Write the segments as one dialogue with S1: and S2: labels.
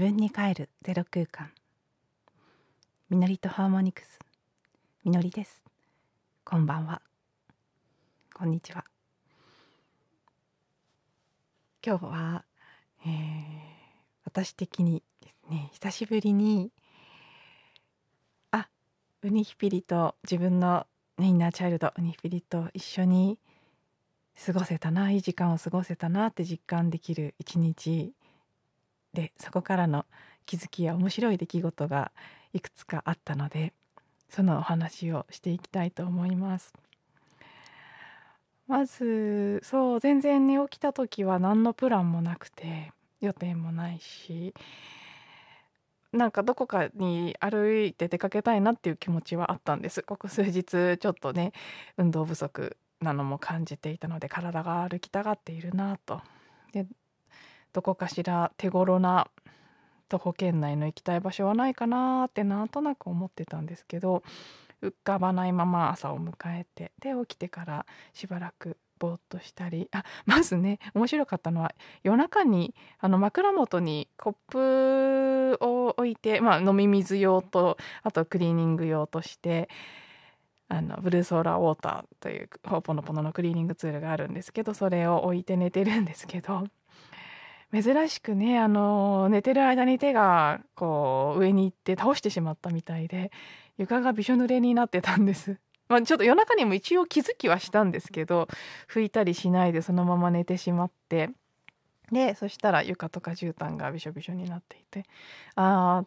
S1: 自分に帰るゼロ空間。みのりとハーモニクス。みのりです。こんばんは。こんにちは。今日は、えー、私的にですね久しぶりにあウニヒピリと自分のインナーチャイルドウニヒピリと一緒に過ごせたないい時間を過ごせたなって実感できる一日でそこからの気づきや面白い出来事がいくつかあったのでそのお話をしていきたいと思います。まずそう全然寝起きた時は何のプランもなくて予定もないしなんかどこかに歩いて出かけたいなっていう気持ちはあったんですここ数日ちょっとね運動不足なのも感じていたので体が歩きたがっているなとでどこかしら手頃な徒歩圏内の行きたい場所はないかなってなんとなく思ってたんですけど浮かばないまま朝を迎えてで起きてからしばらくぼーっとしたりあまずね面白かったのは夜中にあの枕元にコップを置いて、まあ、飲み水用とあとクリーニング用としてあのブルーソーラーウォーターというホーポノポノのクリーニングツールがあるんですけどそれを置いて寝てるんですけど珍しくねあの寝てる間に手がこう上に行って倒してしまったみたいで床がびしょ濡れになってたんです。まあ、ちょっと夜中にも一応気づきはしたんですけど拭いたりしないでそのまま寝てしまってでそしたら床とか絨毯がびしょびしょになっていてああ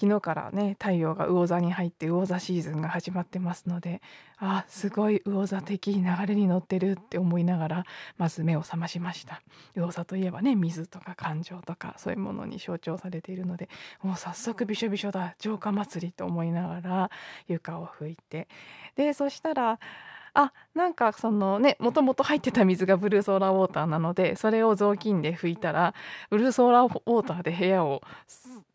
S1: 昨日からね太陽が魚座に入って魚座シーズンが始まってますのであすごい魚座的流れに乗ってるって思いながらまず目を覚ましました。魚座といえばね水とか感情とかそういうものに象徴されているのでもう早速びしょびしょだ浄化祭りと思いながら床を拭いて。でそしたらあなんかそのねもともと入ってた水がブルーソーラーウォーターなのでそれを雑巾で拭いたらブルーソーラーウォーターで部屋を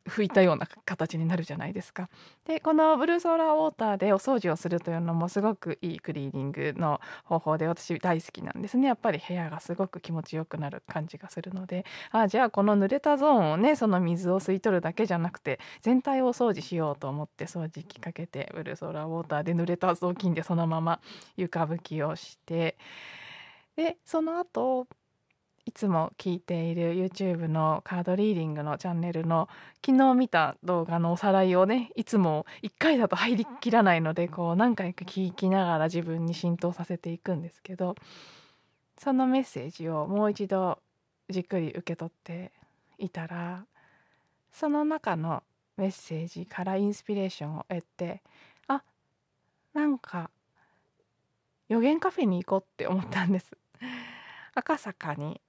S1: 拭いたような形になるじゃないですか。でこのブルーソーラーウォーターでお掃除をするというのもすごくいいクリーニングの方法で私大好きなんですね。やっぱり部屋がすごく気持ちよくなる感じがするので。あじゃあこの濡れたゾーンをねその水を吸い取るだけじゃなくて全体をお掃除しようと思って掃除機かけてブルーソーラーウォーターで濡れた雑巾でそのまま床拭きをして。でその後いつも聞いている YouTube のカードリーディングのチャンネルの昨日見た動画のおさらいをねいつも1回だと入りきらないのでこう何回か聞きながら自分に浸透させていくんですけどそのメッセージをもう一度じっくり受け取っていたらその中のメッセージからインスピレーションを得てあなんか予言カフェに行こうって思ったんです。赤坂に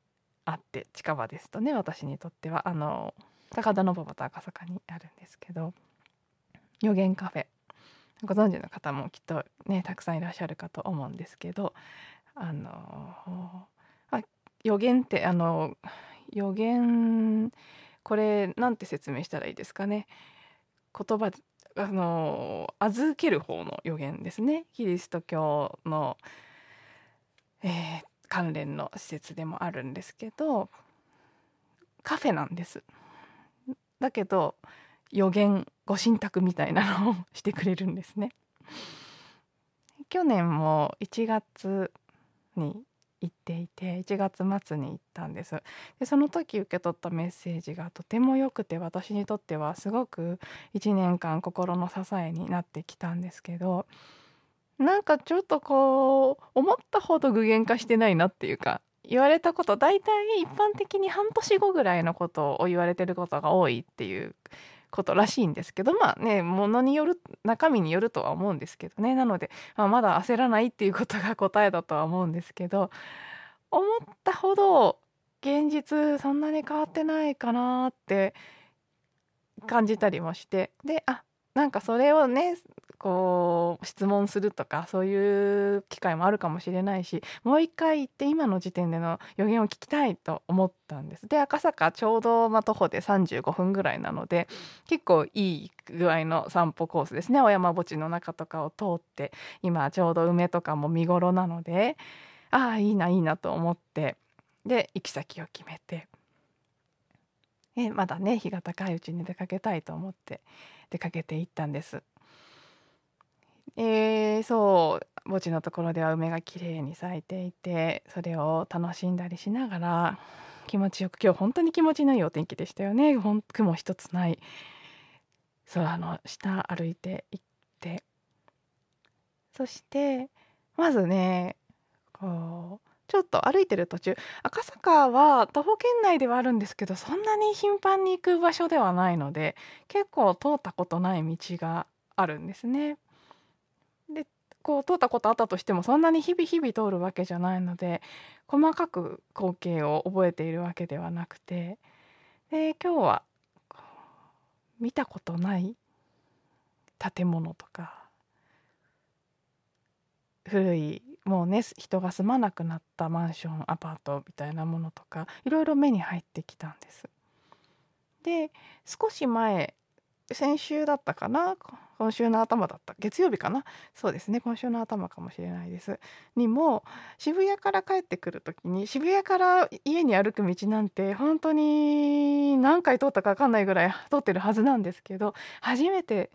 S1: あって近場ですとね私にとっては。あの高田馬場と赤坂にあるんですけど予言カフェ。ご存知の方もきっとねたくさんいらっしゃるかと思うんですけどあのあ予言ってあの予言これなんて説明したらいいですかね。言葉あの預ける方の予言ですね。キリスト教の、えー、関連の施設でもあるんですけどカフェなんです。だけど予言ご神託みたいなのをしてくれるんですね。去年も1月に行っていて1月末に行ったんです。でその時受け取ったメッセージがとても良くて私にとってはすごく1年間心の支えになってきたんですけどなんかちょっとこう思ったほど具現化してないなっていうか言われたこと大体一般的に半年後ぐらいのことを言われてることが多いっていうことらしいんですけどまあねものによる中身によるとは思うんですけどね。なので、まあ、まだ焦らないっていうことが答えだとは思うんですけど思ったほど現実そんなに変わってないかなって感じたりもしてであなんかそれをねこう質問するとかそういう機会もあるかもしれないしもう一回行って今の時点での予言を聞きたいと思ったんです。で赤坂ちょうど、ま徒歩で35分ぐらいなので結構いい具合の散歩コースですね青山墓地の中とかを通って今ちょうど梅とかも見頃なのでああいいないいなと思ってで行き先を決めてえまだね日が高いうちに出かけたいと思って出かけていったんです。えー、そう。墓地のところでは梅が綺麗に咲いていてそれを楽しんだりしながら気持ちよく今日本当に気持ちのいいお天気でしたよね。ほん雲一つない。空の下歩いて行って。そしてまずねこうちょっと歩いてる途中赤坂は徒歩圏内ではあるんですけどそんなに頻繁に行く場所ではないので結構通ったことない道があるんですね。こう通ったことあったとしてもそんなに日々日々通るわけじゃないので細かく光景を覚えているわけではなくてで今日は見たことない建物とか古いもうね人が住まなくなったマンションアパートみたいなものとかいろいろ目に入ってきたんです。で少し前先週だったかな？今週の頭だった。月曜日かな？そうですね。今週の頭かもしれないです。にも渋谷から帰ってくる時に渋谷から家に歩く道なんて本当に何回通ったか分かんないぐらい通ってるはずなんですけど初めて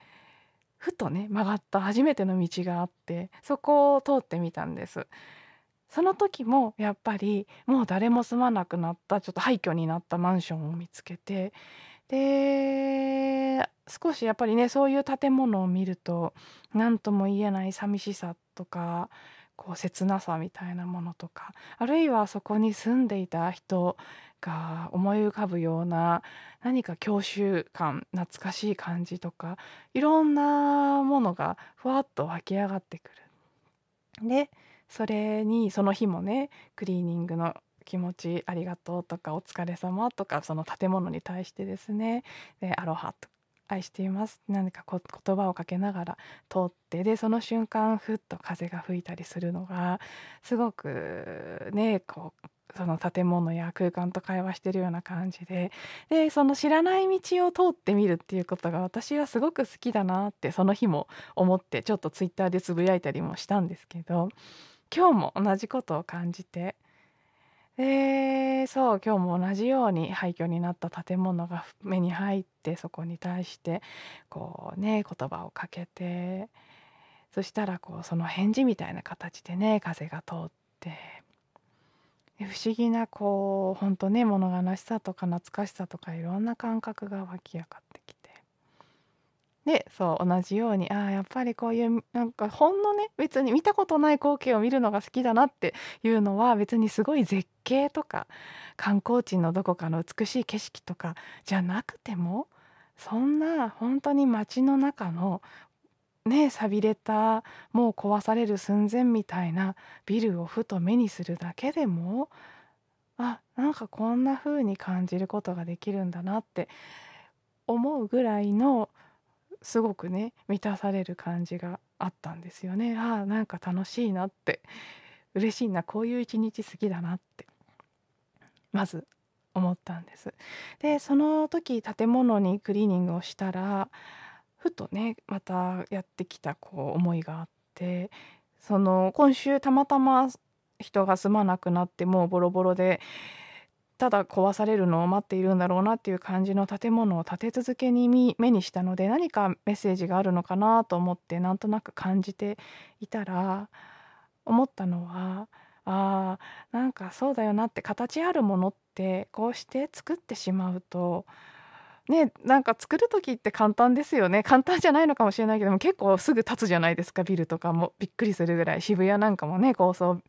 S1: ふとね曲がった初めての道があってそこを通ってみたんです。その時もやっぱりもう誰も住まなくなったちょっと廃墟になったマンションを見つけてで少しやっぱりねそういう建物を見ると何とも言えない寂しさとかこう切なさみたいなものとかあるいはそこに住んでいた人が思い浮かぶような何か郷愁感懐かしい感じとかいろんなものがふわっと湧き上がってくる。でそれにその日もねクリーニングの気持ちありがとうとかお疲れ様とかその建物に対してですねでアロハと愛しています。何か言葉をかけながら通ってでその瞬間ふっと風が吹いたりするのがすごくねこうその建物や空間と会話してるような感じででその知らない道を通ってみるっていうことが私はすごく好きだなってその日も思ってちょっとツイッターでつぶやいたりもしたんですけど今日も同じことを感じてでそう今日も同じように廃墟になった建物が目に入ってそこに対してこうね言葉をかけてそしたらこうその返事みたいな形でね風が通って。不思議なこうほんとね物悲しさとか懐かしさとかいろんな感覚が湧き上がってきて。でそう同じようにああやっぱりこういうなんかほんのね別に見たことない光景を見るのが好きだなっていうのは別にすごい絶景とか観光地のどこかの美しい景色とかじゃなくてもそんな本当に街の中のね寂れたもう壊される寸前みたいなビルをふと目にするだけでもあなんかこんな風に感じることができるんだなって思うぐらいのすごくね満たされる感じがあったんですよね。あなんか楽しいなって嬉しいなこういう一日好きだなってまず思ったんです。でその時建物にクリーニングをしたらふとねまたやってきたこう思いがあってその今週たまたま人が住まなくなってもうボロボロでただ壊されるのを待っているんだろうなっていう感じの建物を立て続けに目にしたので何かメッセージがあるのかなと思ってなんとなく感じていたら思ったのはあなんかそうだよなって形あるものってこうして作ってしまうとね、なんか作る時って簡単ですよね。簡単じゃないのかもしれないけども結構すぐ建つじゃないですか。ビルとかもびっくりするぐらい。渋谷なんかもね高層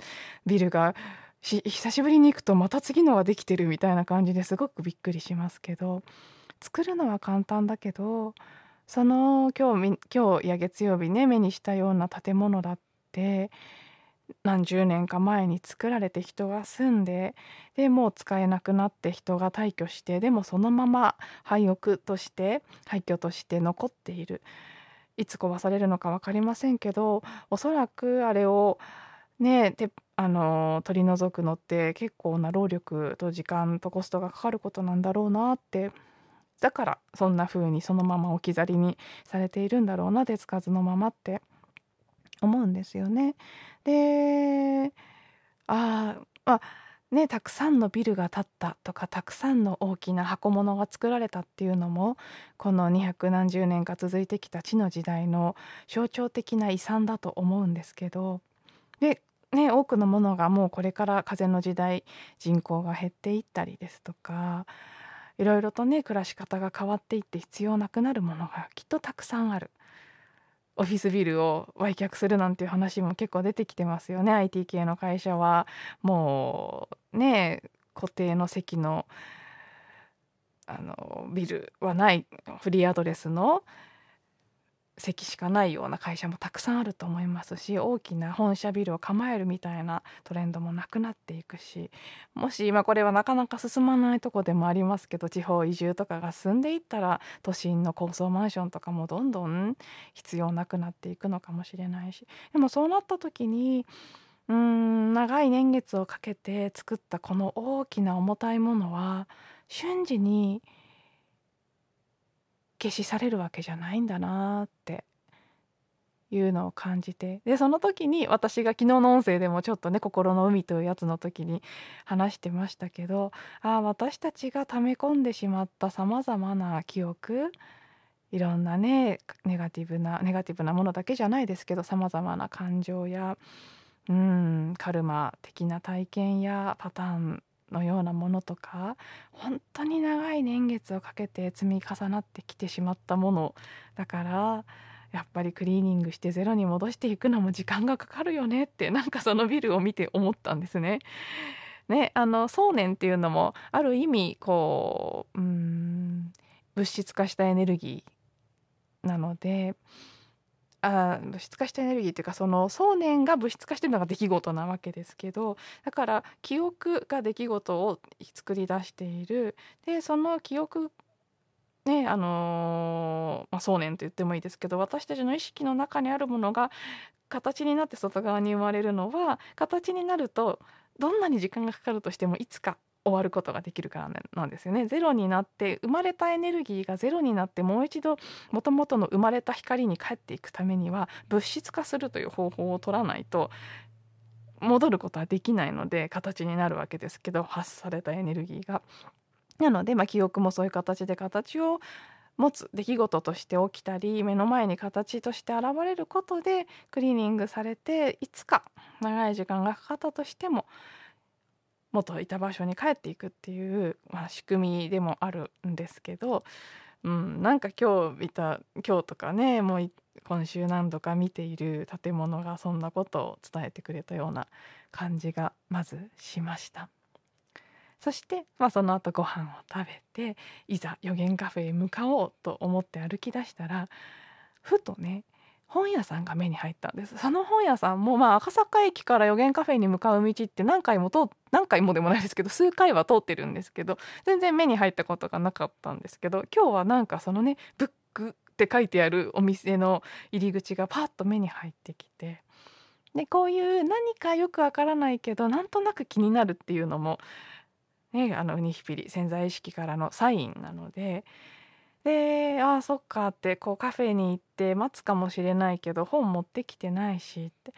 S1: ビルが久しぶりに行くとまた次のができてるみたいな感じですごくびっくりしますけど作るのは簡単だけどその今日今日や月曜日ね目にしたような建物だって何十年か前に作られて人が住んででもう使えなくなって人が退去してでもそのまま廃屋として廃墟として残っている。いつ壊されるのか分かりませんけどおそらくあれをねてあの取り除くのって結構な労力と時間とコストがかかることなんだろうなって。だからそんな風にそのまま置き去りにされているんだろうな手つかずのままって。思うんですよね。でああまあね、たくさんのビルが建ったとかたくさんの大きな箱物が作られたっていうのもこの200何十年か続いてきた地の時代の象徴的な遺産だと思うんですけど。で、ね、多くのものがもうこれから風の時代人口が減っていったりですとかいろいろとね暮らし方が変わっていって必要なくなるものがきっとたくさんある。オフィスビルを売却するなんていう話も結構出てきてますよね IT 系の会社はもうね固定の席のあのビルはないフリーアドレスの席しかないような会社もたくさんあると思いますし大きな本社ビルを構えるみたいなトレンドもなくなっていくしもし今これはなかなか進まないとこでもありますけど地方移住とかが進んでいったら都心の高層マンションとかもどんどん必要なくなっていくのかもしれないしでもそうなった時にうーん長い年月をかけて作ったこの大きな重たいものは瞬時に消しされるわけじゃないんだなっていうのを感じて。でその時に私が昨日の音声でもちょっとね「心の海」というやつの時に話してましたけどああ私たちが溜め込んでしまったさまざまな記憶いろんなねネガティブなネガティブなものだけじゃないですけどさまざまな感情やうんカルマ的な体験やパターンのようなものとか本当に長い年月をかけて積み重なってきてしまったものだからやっぱりクリーニングしてゼロに戻していくのも時間がかかるよねってなんかそのビルを見て思ったんですね。ね、あの想念っていうのもある意味こううん物質化したエネルギーなのであ物質化したエネルギーっていうかその想念が物質化してるのが出来事なわけですけどだから記憶が出来事を作り出している。でその記憶ねあのー、まあ、想念と言ってもいいですけど私たちの意識の中にあるものが形になって外側に生まれるのは形になるとどんなに時間がかかるとしてもいつか終わることができるからなんですよね。ゼロになって生まれたエネルギーがゼロになってもう一度もともとの生まれた光に帰っていくためには物質化するという方法を取らないと戻ることはできないので形になるわけですけど発されたエネルギーが。なので、まあ、記憶もそういう形で形を持つ出来事として起きたり目の前に形として現れることでクリーニングされていつか長い時間がかかったとしても元いた場所に帰っていくっていう、まあ、仕組みでもあるんですけど、うん、なんか今日見た今日とかねもう今週何度か見ている建物がそんなことを伝えてくれたような感じがまずしました。そして、まあ、その後ご飯を食べていざ予言カフェへ向かおうと思って歩き出したらふとね本屋さんが目に入ったんです。その本屋さんもまあ赤坂駅から予言カフェに向かう道って何回も通何回もでもないですけど数回は通ってるんですけど全然目に入ったことがなかったんですけど今日はなんかそのねブックって書いてあるお店の入り口がパッと目に入ってきてでこういう何かよくわからないけどなんとなく気になるっていうのもねあのウニヒピリ潜在意識からのサインなのででああそっかってこうカフェに行って待つかもしれないけど本持ってきてないしって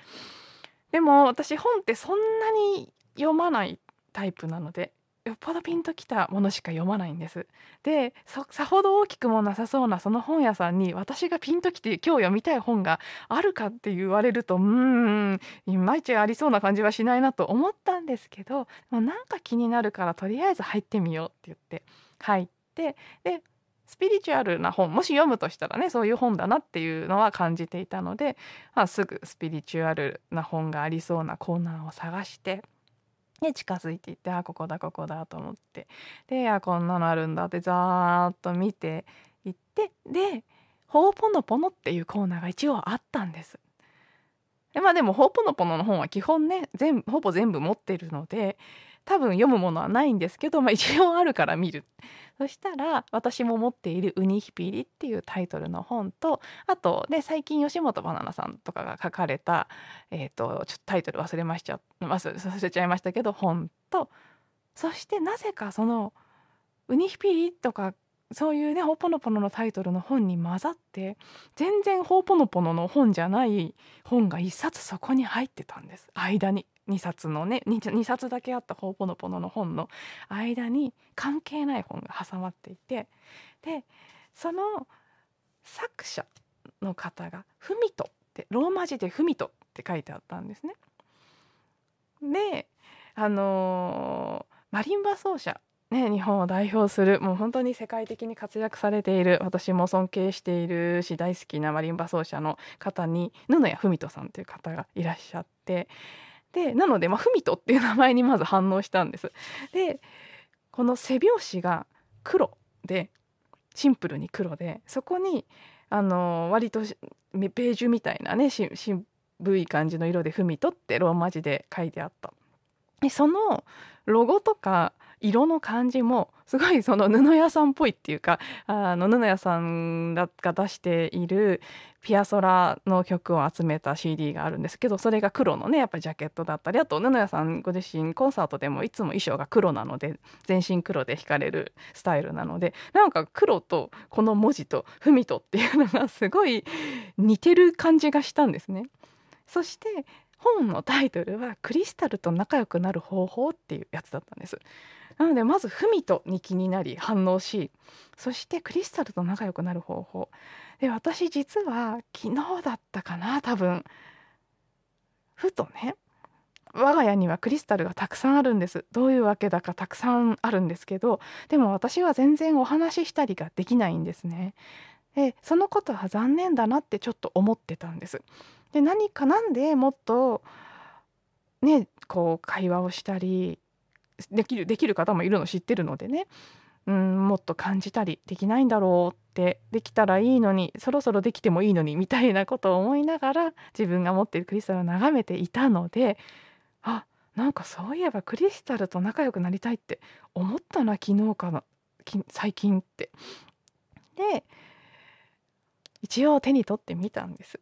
S1: でも私本ってそんなに読まないタイプなのでよっぽどピンときたものしか読まないんです。でさほど大きくもなさそうなその本屋さんに私がピンときて今日読みたい本があるかって言われるとうんいまいちありそうな感じはしないなと思ったんですけどもうなんか気になるからとりあえず入ってみようって言って入ってでスピリチュアルな本もし読むとしたらねそういう本だなっていうのは感じていたので、まあ、すぐスピリチュアルな本がありそうなコーナーを探してで近づいていってあここだここだと思ってであこんなのあるんだってざーっと見ていってで「ほうぽのぽの」っていうコーナーが一応あったんです。でまあでも「ほうぽのぽの」の本は基本ね全ほぼ全部持ってるので多分読むものはないんですけど、まあ、一応あるから見る。そしたら私も持っている「ウニヒピリ」っていうタイトルの本とあとね最近吉本ばななさんとかが書かれた、えーと、ちょっとタイトル忘れましちゃ忘れちゃいましたけど本とそしてなぜかその「ウニヒピリ」とかそういうねほぽのぽののタイトルの本に混ざって全然ほぽのぽのの本じゃない本が一冊そこに入ってたんです間に2冊のね 2, 2冊だけあった「ほうぽのぽの」の本の間に関係ない本が挟まっていてでその作者の方が「ふみと」ってローマ字で「ふみと」って書いてあったんですね。であのー、マリンバ奏者ね、日本を代表するもう本当に世界的に活躍されている私も尊敬しているし大好きなマリンバ奏者の方に布谷文人さんという方がいらっしゃってでなので、まあ、フミトっていう名前にまず反応したんです。でこの背拍子が黒でシンプルに黒でそこにあの割とベージュみたいなね渋い感じの色で「文人」ってローマ字で書いてあった。でそのロゴとか色の感じもすごいその布屋さんっぽいっていうかあの布屋さんが出しているピアソラの曲を集めた CD があるんですけどそれが黒のねやっぱりジャケットだったりあと布屋さんご自身コンサートでもいつも衣装が黒なので全身黒で弾かれるスタイルなのでなんか黒とこの文字と「ふみと」っていうのがすごい似てる感じがしたんですね。そして本のタイトルは「クリスタルと仲良くなる方法」っていうやつだったんです。なのでまず「ふみと」に気になり反応しそしてクリスタルと仲良くなる方法。で私実は昨日だったかな多分。ふとね我が家にはクリスタルがたくさんあるんです。どういうわけだかたくさんあるんですけどでも私は全然お話ししたりができないんですね。でそのことは残念だなってちょっと思ってたんですで何かなんでもっとねこう会話をしたりできるできる方もいるの知ってるのでねうんもっと感じたりできないんだろうってできたらいいのにそろそろできてもいいのにみたいなことを思いながら自分が持っているクリスタルを眺めていたのであなんかそういえばクリスタルと仲良くなりたいって思ったな昨日かな最近って。で一応手に取ってみたんです。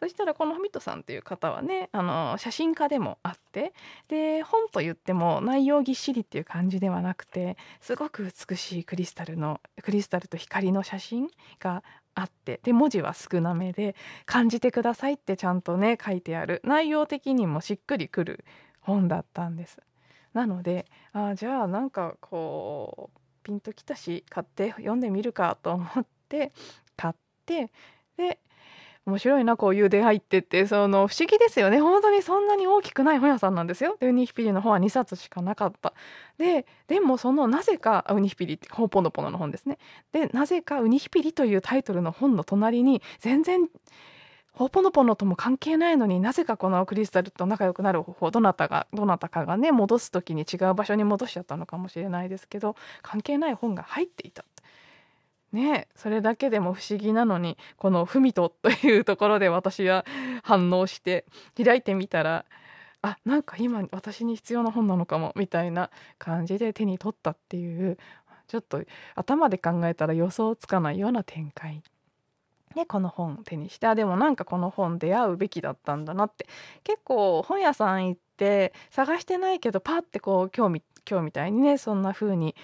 S1: そしたらこのふみとさんっていう方はねあの写真家でもあってで本と言っても内容ぎっしりっていう感じではなくてすごく美しいクリスタルのクリスタルと光の写真があってで文字は少なめで感じてくださいってちゃんとね書いてある内容的にもしっくりくる本だったんです。なのであじゃあなんかこうピンときたし買って読んでみるかと思っててで面白いなこういう出会いってってその不思議ですよね。本当にそんなに大きくない本屋さんなんですよ。でウニヒピリの本は2冊しかなかった。ででもそのなぜかウニヒピリってホーポノポノの本ですね。でなぜかウニヒピリというタイトルの本の隣に全然ホーポノポノとも関係ないのになぜかこのクリスタルと仲良くなる方法どなたがどなたかがね戻す時に違う場所に戻しちゃったのかもしれないですけど関係ない本が入っていた。ねそれだけでも不思議なのにこの「ふみと」というところで私は反応して開いてみたらあなんか今私に必要な本なのかもみたいな感じで手に取ったっていうちょっと頭で考えたら予想つかないような展開。でこの本手にしてあでもなんかこの本出会うべきだったんだなって。結構本屋さん行って探してないけどパッてこう興味今日みたいにねそんな風に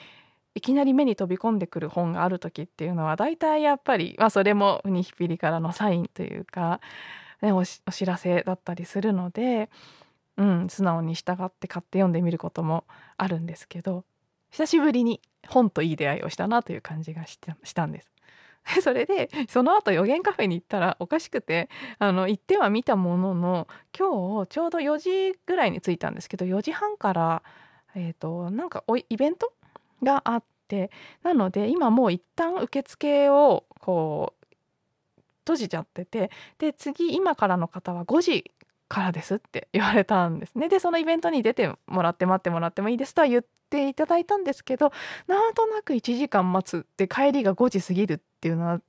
S1: いきなり目に飛び込んでくる本がある時っていうのは大体やっぱり、まあ、それもウニヒピリからのサインというか、ね、お知らせだったりするので、うん、素直に従って買って読んでみることもあるんですけど久しぶりに本といい出会いをしたなという感じがしたんです。それでその後予言カフェに行ったらおかしくてあの行っては見たものの今日ちょうど4時ぐらいに着いたんですけど4時半からえ、ー、となんかイベントがあってなので今もう一旦受付をこう閉じちゃっててで次今からの方は5時からですって言われたんですね。でそのイベントに出てもらって待ってもらってもいいですとは言っていただいたんですけどなんとなく1時間待つって帰りが5時過ぎるっていうのは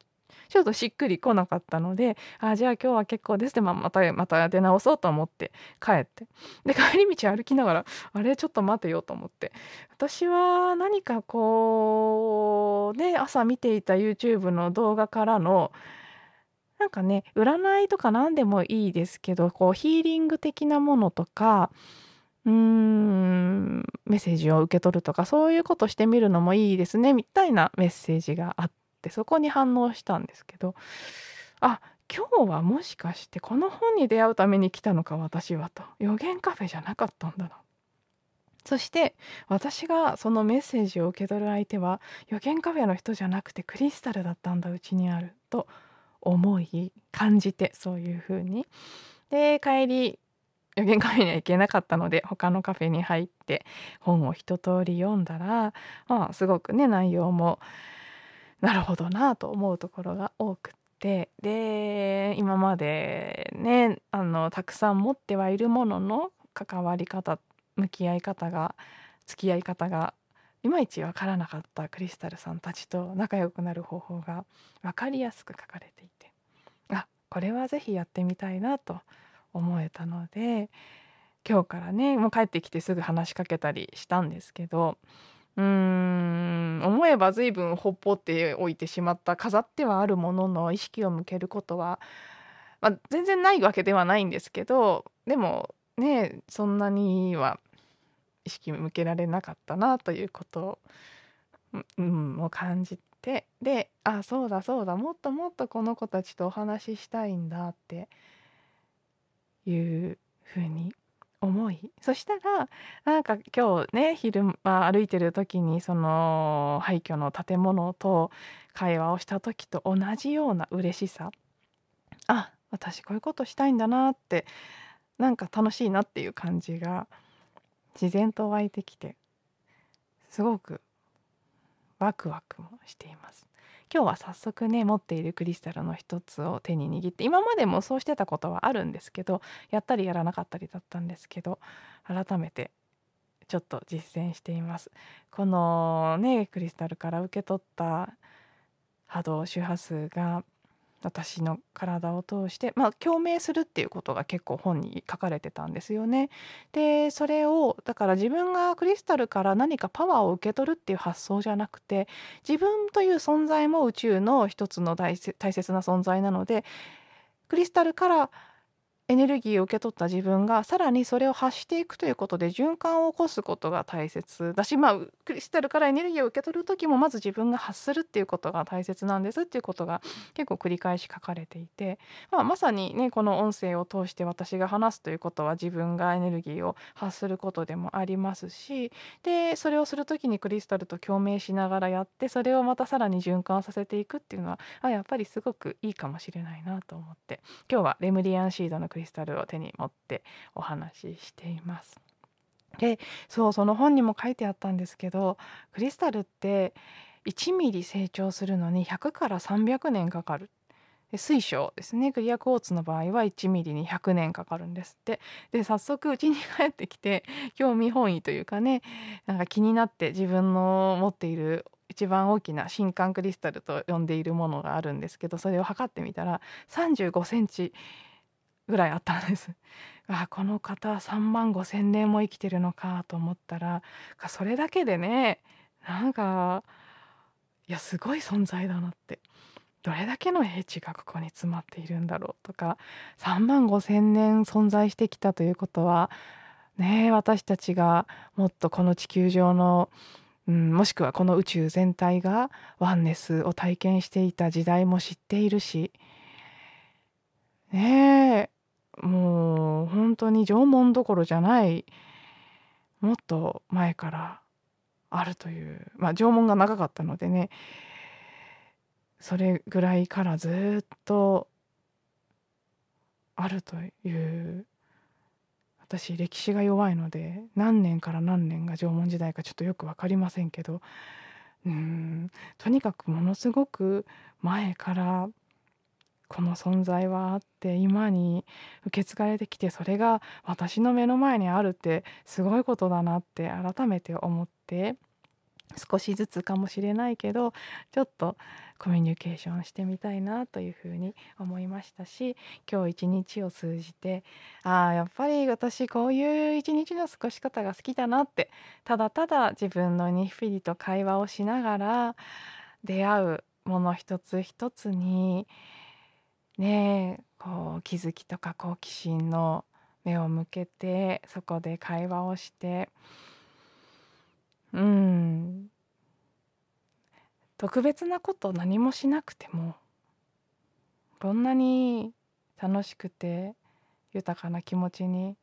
S1: ちょっとしっくりこなかったのであじゃあ今日は結構ですって、まあ、またまた出直そうと思って帰って。で帰り道歩きながらあれちょっと待てよと思って。私は何かこうね朝見ていた YouTube の動画からのなんかね占いとか何でもいいですけどこうヒーリング的なものとかうーんメッセージを受け取るとかそういうことしてみるのもいいですねみたいなメッセージがあって。そこに反応したんですけどあ今日はもしかしてこの本に出会うために来たのか私はと。予言カフェじゃなかったんだな。そして私がそのメッセージを受け取る相手は予言カフェの人じゃなくてクリスタルだったんだうちにあると思い感じてそういう風に。で帰り予言カフェには行けなかったので他のカフェに入って本を一通り読んだらまあすごくね内容もなるほどなと思うところが多くて。で今までねあのたくさん持ってはいるものの関わり方向き合い方が付き合い方がいまいち分からなかったクリスタルさんたちと仲良くなる方法が分かりやすく書かれていて。あこれは是非やってみたいなと思えたので今日からねもう帰ってきてすぐ話しかけたりしたんですけどうーん思えば随分ほっぽっておいてしまった飾ってはあるものの意識を向けることは、まあ、全然ないわけではないんですけどでもねそんなには意識向けられなかったなということを、うん、を感じてであそうだそうだもっともっとこの子たちとお話ししたいんだっていうふうに思いそしたらなんか今日ね昼間歩いてる時にその廃墟の建物と会話をした時と同じような嬉しさあ私こういうことしたいんだなってなんか楽しいなっていう感じが自然と湧いてきてすごくワクワクもしています。今日は早速ね持っているクリスタルの一つを手に握って今までもそうしてたことはあるんですけどやったりやらなかったりだったんですけど改めてちょっと実践しています。このねクリスタルから受け取った波動周波数が私の体を通して、まあ、共鳴するっていうことが結構本に書かれてたんですよね。でそれをだから自分がクリスタルから何かパワーを受け取るっていう発想じゃなくて自分という存在も宇宙の一つの大切な存在なのでクリスタルからエネルギーを受け取った自分がさらにそれを発していくということで循環を起こすことが大切だしまあクリスタルからエネルギーを受け取る時もまず自分が発するっていうことが大切なんですっていうことが結構繰り返し書かれていて、まあ、まさにねこの音声を通して私が話すということは自分がエネルギーを発することでもありますしでそれをする時にクリスタルと共鳴しながらやってそれをまたさらに循環させていくっていうのはあやっぱりすごくいいかもしれないなと思って今日はレムリアンシードのクリスタルを手に持ってお話ししています。でそうその本にも書いてあったんですけどクリスタルって1ミリ成長するのに100から300年かかる。で水晶ですね。クリアクォーツの場合は1ミリに100年かかるんです。ってで早速うちに帰ってきて興味本位というかねなんか気になって自分の持っている一番大きな新刊クリスタルと呼んでいるものがあるんですけどそれを測ってみたら35センチぐらいあったんです。あこの方3万5千年も生きてるのかと思ったらそれだけでねなんかいやすごい存在だなってどれだけの英知がここに詰まっているんだろうとか3万5千年存在してきたということはね私たちがもっとこの地球上のうん、もしくはこの宇宙全体がワンネスを体験していた時代も知っているしねえもう本当に縄文どころじゃないもっと前からあるというまあ縄文が長かったのでねそれぐらいからずっとあるという私歴史が弱いので何年から何年が縄文時代かちょっとよく分かりませんけどうんとにかくものすごく前からこの存在はあって今に受け継がれてきてそれが私の目の前にあるってすごいことだなって改めて思って少しずつかもしれないけどちょっとコミュニケーションしてみたいなというふうに思いましたし今日一日を通じてああやっぱり私こういう一日の過ごし方が好きだなってただただ自分のニフィリと会話をしながら出会うもの一つ一つにねこう気づきとか好奇心の目を向けてそこで会話をしてうん特別なこと何もしなくてもこんなに楽しくて豊かな気持ちに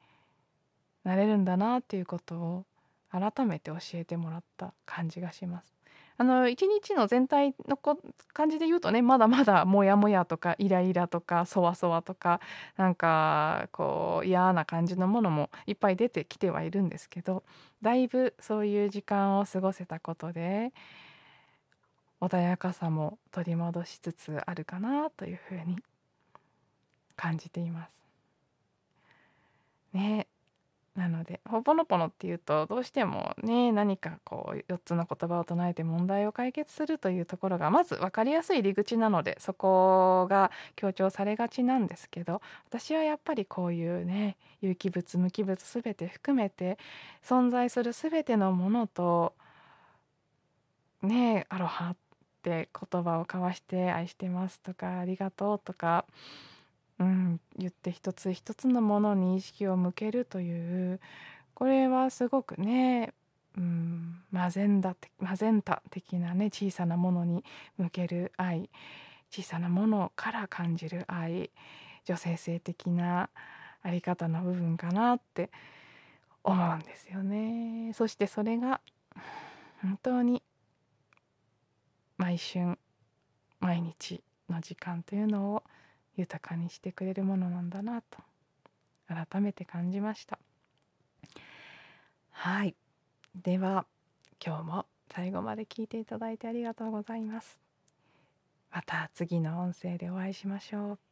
S1: なれるんだなっていうことを改めて教えてもらった感じがします。あの一日の全体のこ感じで言うとねまだまだモヤモヤとかイライラとかそわそわとかなんかこう嫌な感じのものもいっぱい出てきてはいるんですけどだいぶそういう時間を過ごせたことで穏やかさも取り戻しつつあるかなというふうに感じています。ねなのでほぽのぽのっていうとどうしてもね何かこう4つの言葉を唱えて問題を解決するというところがまず分かりやすい入り口なのでそこが強調されがちなんですけど私はやっぱりこういうね有機物無機物全て含めて存在する全てのものとねアロハって言葉を交わして愛してますとかありがとうとかうん、言って一つ一つのものに意識を向けるというこれはすごくね、うん、マゼンダマゼンタ的なね小さなものに向ける愛小さなものから感じる愛女性性的なあり方の部分かなって思うんですよね。そしてそれが本当に毎春毎日の時間というのを豊かにしてくれるものなんだなと改めて感じました。はい。では今日も最後まで聞いていただいてありがとうございます。また次の音声でお会いしましょう。